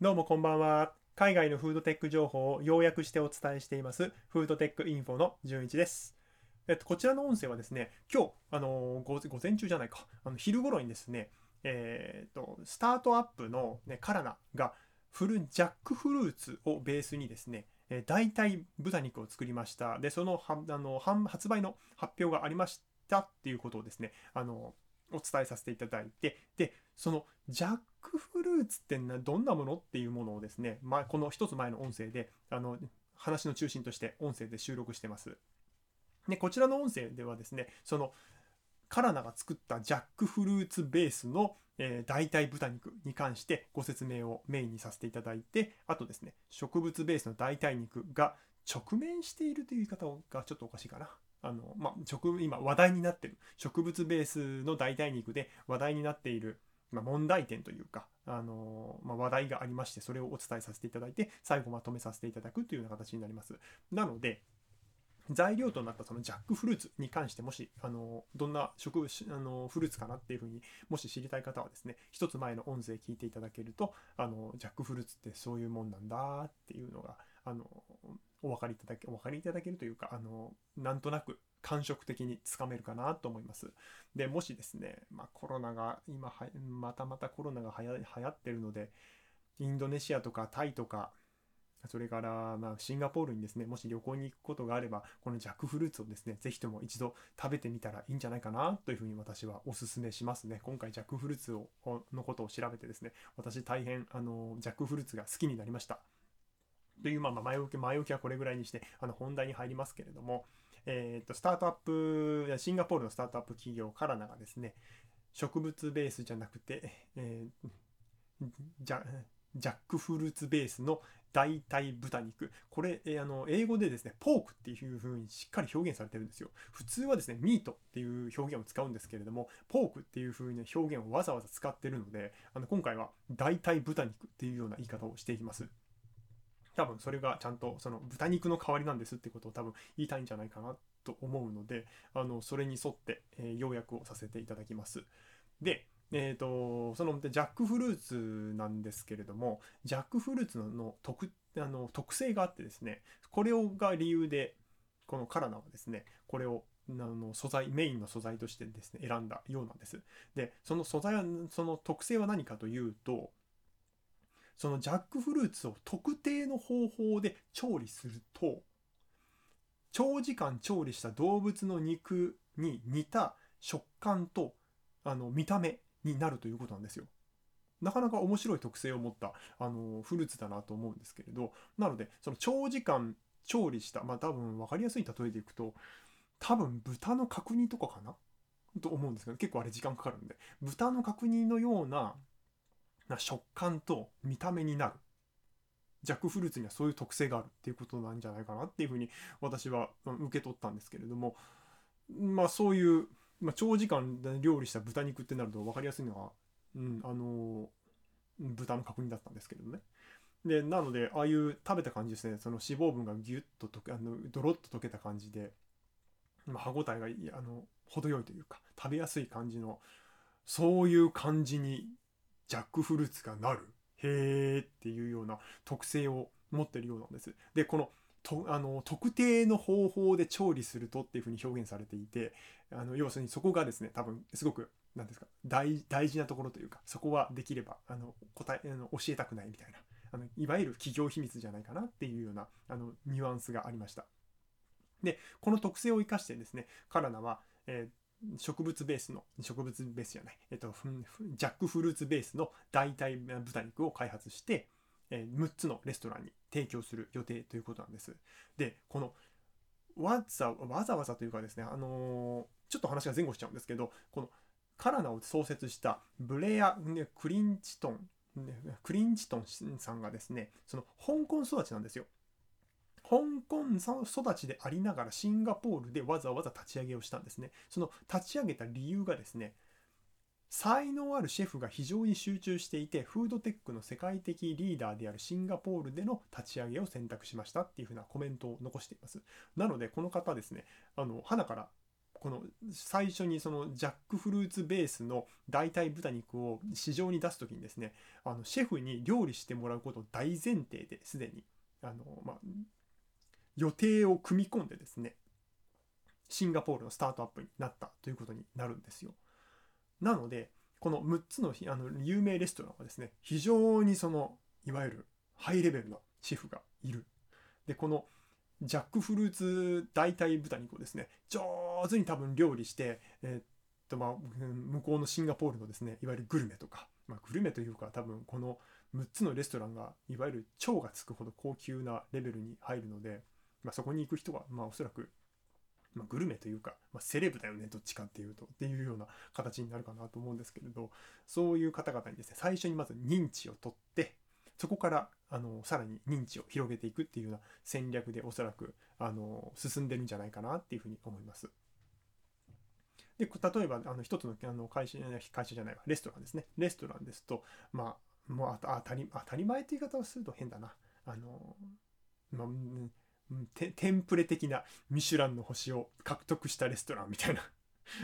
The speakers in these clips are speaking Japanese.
どうもこんばんは。海外のフードテック情報を要約してお伝えしています、フードテックインフォの純一です。えっと、こちらの音声はですね、今日、あの午午前中じゃないか、あの昼頃にですね、えーっと、スタートアップの、ね、カラナがフルジャックフルーツをベースにですね、えー代替豚肉を作りました。で、そのはあの販発売の発表がありましたっていうことをですね、あのお伝えさせていただいて、で、そのジャッックフルーツってどんなものっていうものをですね、まあ、この一つ前の音声であの話の中心として音声で収録してます。で、こちらの音声ではですね、そのカラナが作ったジャックフルーツベースの、えー代替豚肉に関してご説明をメインにさせていただいて、あとですね、植物ベースの代替肉が直面しているという言い方がちょっとおかしいかな。あの、まあ、今話題になってる植物ベースの代替肉で話題になっている、まあ、問題点というか、あのまあ、話題がありましてそれをお伝えさせていただいて最後まとめさせていただくというような形になります。なので材料となったそのジャックフルーツに関してもしあのどんな植物あのフルーツかなっていうふうにもし知りたい方はですね一つ前の音声聞いていただけるとあのジャックフルーツってそういうもんなんだっていうのがあのお分かりいただけお分かりいただけるというかあのなんとなく感触的につかめるかなと思います。でもしですね、まあ、コロナが今はまたまたコロナが流行ってるのでインドネシアとかタイとかそれからまあシンガポールにですねもし旅行に行くことがあればこのジャックフルーツをですねぜひとも一度食べてみたらいいんじゃないかなというふうに私はお勧めしますね今回ジャックフルーツをのことを調べてですね私大変あのジャックフルーツが好きになりましたというまあ前置き前置きはこれぐらいにしてあの本題に入りますけれどもえー、とスタートアップやシンガポールのスタートアップ企業カラナがですね植物ベースじゃなくて、えージャジャックフルーツベースの代替豚肉。これ、えーあの英語でですねポークっていう風にしっかり表現されてるんですよ。普通はですねミートっていう表現を使うんですけれどもポークっていう風な表現をわざわざ使ってるのであの今回は代替豚肉っていうような言い方をしていきます。多分それがちゃんとその豚肉の代わりなんですってことを多分言いたいんじゃないかなと思うのであのそれに沿って、え要約をさせていただきます。で、えー、とそのジャックフルーツなんですけれどもジャックフルーツの特あの特性があってですねこれをが理由でこのカラナはですねこれをあの素材メインの素材としてですね選んだようなんです。でその素材はその特性は何かというとそのジャックフルーツを特定の方法で調理すると長時間調理した動物の肉に似た食感とあの見た目になるということなんですよ。なかなか面白い特性を持ったあのフルーツだなと思うんですけれどなのでその長時間調理したまあ多分分かりやすい例えでいくと多分豚の角煮とかかなと思うんですけど結構あれ時間かかるんで豚の角煮のようなな食感と見た目になる。ジャックフルーツにはそういう特性があるっていうことなんじゃないかなっていうふうに私は受け取ったんですけれども。まあそういう、まあ、長時間で料理した豚肉ってなると分かりやすいのは、うん、あの豚の角煮だったんですけれどね。でなのでああいう食べた感じですね。その脂肪分がギュッと溶けあのドロッと溶けた感じで、まあ、歯ごたえがあの程よいというか食べやすい感じのそういう感じにジャックフルーツがなる？へーっていうような特性を持ってるようなんです。でこのとあの特定の方法で調理するとっていうふうに表現されていてあの要するにそこがですね多分すごく何ですか大事なところというかそこはできればあの答えあの教えたくないみたいなあのいわゆる企業秘密じゃないかなっていうようなあのニュアンスがありました。でこの特性を生かしてですねカラナは、えー植物ベースの植物ベースじゃない、えっと、ジャックフルーツベースの代替豚肉を開発して、え6つのレストランに提供する予定ということなんです。でこのわざわざわざというかですね、あのーちょっと話が前後しちゃうんですけどこのカラナを創設したブレア・クリンチトンクリンチトンさんがですねその香港育ちなんですよ。香港育ちでありながらシンガポールでわざわざ立ち上げをしたんですね。その立ち上げた理由がですね、才能あるシェフが非常に集中していて、フードテックの世界的リーダーであるシンガポールでの立ち上げを選択しましたっていうふうなコメントを残しています。なので、この方ですね、あの、花からこの最初にそのジャックフルーツベースの代替豚肉を市場に出す時にですねあのシェフに料理してもらうことを大前提ですでにあの、ま、予定を組み込んでですねシンガポールのスタートアップになったということになるんですよ。なのでこの6つのあの有名レストランはですね非常にそのいわゆるハイレベルなシェフがいる。でこのジャックフルーツ代替豚肉をですね上手に多分料理して、えー、っとまあ、向こうのシンガポールのですねいわゆるグルメとか、まあ、グルメというか多分この6つのレストランがいわゆる超がつくほど高級なレベルに入るので、まあ、そこに行く人はまあおそらく、まあ、グルメというか、まあ、セレブだよねどっちかっていうとっていうような形になるかなと思うんですけれどそういう方々にですね最初にまず認知を取ってそこからあのさらに認知を広げていくっていうような戦略でおそらくあの進んでるんじゃないかなっていうふうに思います。で例えばあの一つのあの会社会社じゃないわレストランですねレストランですとまあもう当たり当たり前って言い方をすると変だなあの、まあ、テテンプレ的なミシュランの星を獲得したレストランみたいな。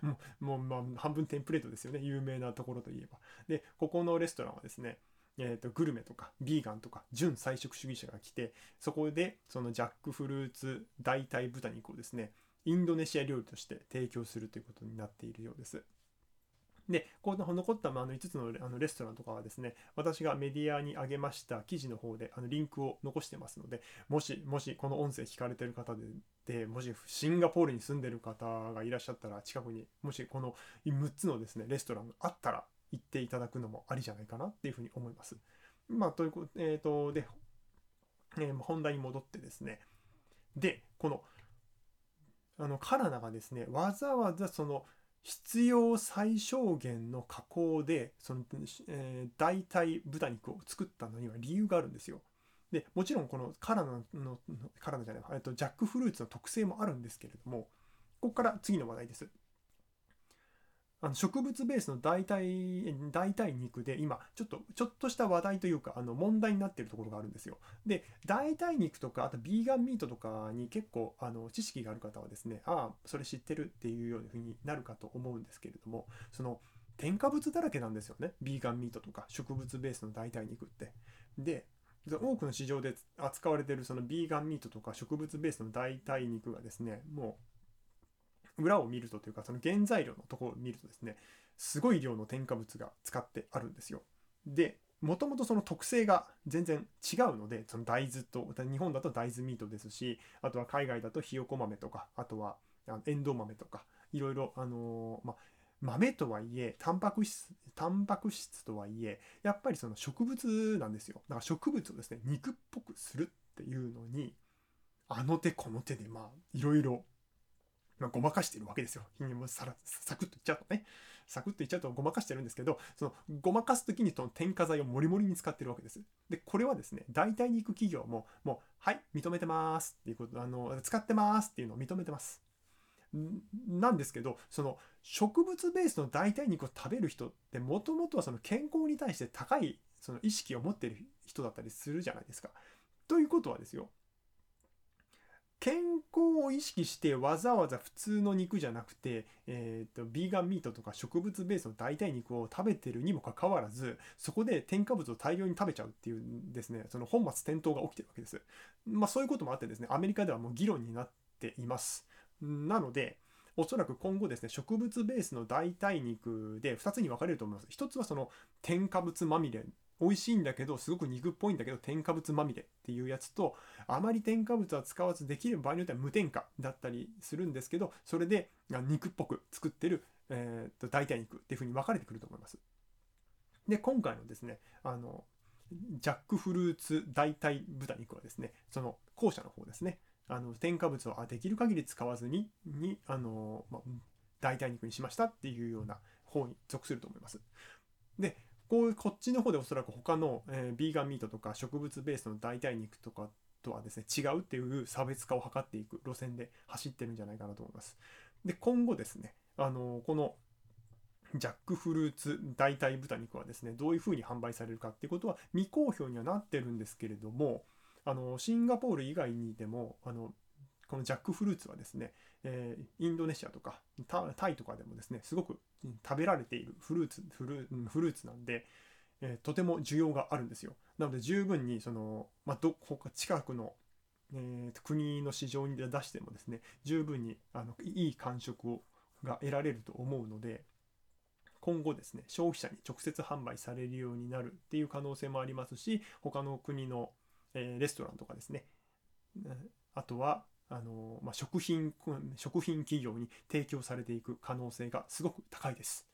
もうもうまあ半分テンプレートですよね。有名なところといえば。でここのレストランはですねえーと、グルメとかビーガンとか純菜食主義者が来てそこでそのジャックフルーツ代替豚肉をですねインドネシア料理として提供するということになっているようです。で、この残ったあの5つのあのレストランとかはですね、私がメディアに上げました記事の方であのリンクを残してますので、もし、もしこの音声聞かれてる方で、でもしシンガポールに住んでる方がいらっしゃったら、近くにもしこの6つのですね、レストランがあったら、言っていただくのもありじゃないかなっていうふうに思います。まあ、ということ、えっ、ー、と、で、えー、本題に戻ってですね。で、この、あの、カナがですね、わざわざその、必要最小限の加工で、その、えー、代替豚肉を作ったのには理由があるんですよ。で、もちろんこのカナダの、カナダじゃない、えっと、ジャックフルーツの特性もあるんですけれども、ここから次の話題です。あの植物ベースの代替代替肉で今ちょっとちょっとした話題というかあの問題になっているところがあるんですよ。で代替肉とかあとビーガンミートとかに結構あの知識がある方はですねああそれ知ってるっていうような風になるかと思うんですけれどもその添加物だらけなんですよねビーガンミートとか植物ベースの代替肉って。で多くの市場で扱われているそのビーガンミートとか植物ベースの代替肉がですねもう裏を見るとというかその原材料のところを見るとですねすごい量の添加物が使ってあるんですよ。でもともとその特性が全然違うのでその大豆と日本だと大豆ミートですしあとは海外だとひよこ豆とかあとはエンドウ豆とかいろいろあのー、ま豆とはいえタンパク質タンパク質とはいえやっぱりその植物なんですよだから植物をですね肉っぽくするっていうのにあの手この手でまあいろいろまあ、ごまかしてるわけですよ。さらサクッといっちゃうとね。サクッといっちゃうとごまかしてるんですけど、そのごまかす時にその添加剤をもりもりに使ってるわけです。で、これはですね、代替肉企業も、もう、はい、認めてますっていうこと、あの、使ってますっていうのを認めてます。なんですけど、その植物ベースの代替肉を食べる人ってもともとはその健康に対して高いその意識を持ってる人だったりするじゃないですか。ということはですよ、健康を意識してわざわざ普通の肉じゃなくて、えーと、ビーガンミートとか植物ベースの代替肉を食べてるにもかかわらずそこで添加物を大量に食べちゃうっていうですねその本末転倒が起きてるわけです。まあそういうこともあってですねアメリカではもう議論になっています。なのでおそらく今後ですね植物ベースの代替肉で2つに分かれると思います。1つはその添加物まみれ美味しいんだけどすごく肉っぽいんだけど添加物まみれっていうやつとあまり添加物は使わずできる場合によっては無添加だったりするんですけどそれで肉っぽく作ってる、えー、と代替肉っていうふうに分かれてくると思います。で今回のですねあのジャックフルーツ代替豚肉はですねその後者の方ですねあの添加物をできる限り使わずににあの、まあ、代替肉にしましたっていうような方に属すると思います。でこういうこっちの方でおそらく他の、えー、ビーガンミートとか植物ベースの代替肉とかとはですね違うっていう差別化を図っていく路線で走ってるんじゃないかなと思います。で今後ですねあのこのジャックフルーツ代替豚肉はですねどういうふうに販売されるかっていうことは未公表にはなってるんですけれどもあのシンガポール以外にでもあのこのジャックフルーツはですね、えー、インドネシアとかタイとかでもですねすごく食べられているフルーツフルフルーツなんで、えー、とても需要があるんですよ。なので十分にその、まあ、ど他近くの、えー、国の市場に出してもですね十分にあのいい感触をが得られると思うので今後ですね消費者に直接販売されるようになるっていう可能性もありますし他の国の、え、レストランとかですねあとはあの、まあ、食品食品企業に提供されていく可能性がすごく高いです。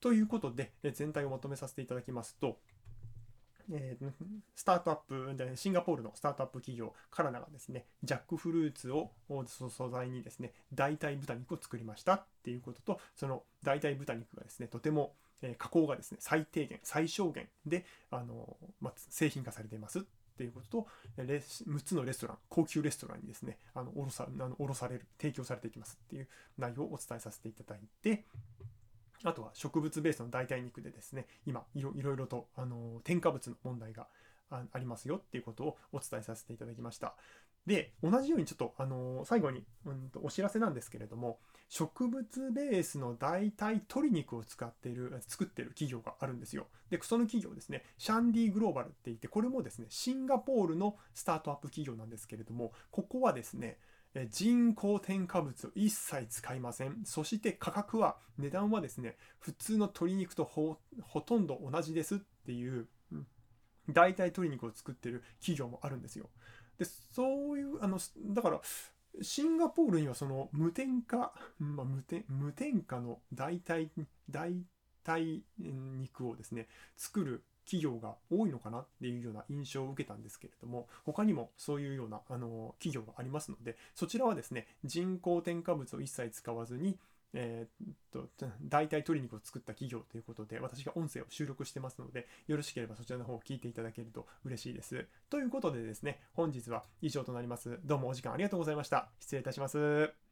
ということで全体をまとめさせていただきますとえー、スタートアップでシンガポールのスタートアップ企業カラナがですねジャックフルーツを素材にですね代替豚肉を作りましたっていうこととその代替豚肉がですねとても、え、加工がですね最低限最小限であの、まあ、製品化されていますっていうことと6つのレストラン高級レストランにですねあのおろさあのろされる提供されていきますっていう内容をお伝えさせていただいてあとは植物ベースの代替肉でですね、今いろいろと、あの添加物の問題がありますよっていうことをお伝えさせていただきました。で、同じようにちょっと、あの最後に、うんと、お知らせなんですけれども、植物ベースの代替鶏肉を使っている、作ってる企業があるんですよ。で、その企業ですね、シャンディグローバルって言って、これもですね、シンガポールのスタートアップ企業なんですけれども、ここはですね、人工添加物を一切使いません。そして価格は、値段はですね、普通の鶏肉とほとんど同じですっていう、代替鶏肉を作ってる企業もあるんですよ。で、そういう、あの、だから、シンガポールにはその無添加、まあ、無添無添加の代替、代替肉をですね、作る企業が多いのかなっていうような印象を受けたんですけれども他にもそういうようなあの企業がありますのでそちらはですね人工添加物を一切使わずにえー、っと代替鶏肉を作った企業ということで私が音声を収録してますのでよろしければそちらの方を聞いていただけると嬉しいです。ということでですね本日は以上となります。どうもお時間ありがとうございました。失礼いたします。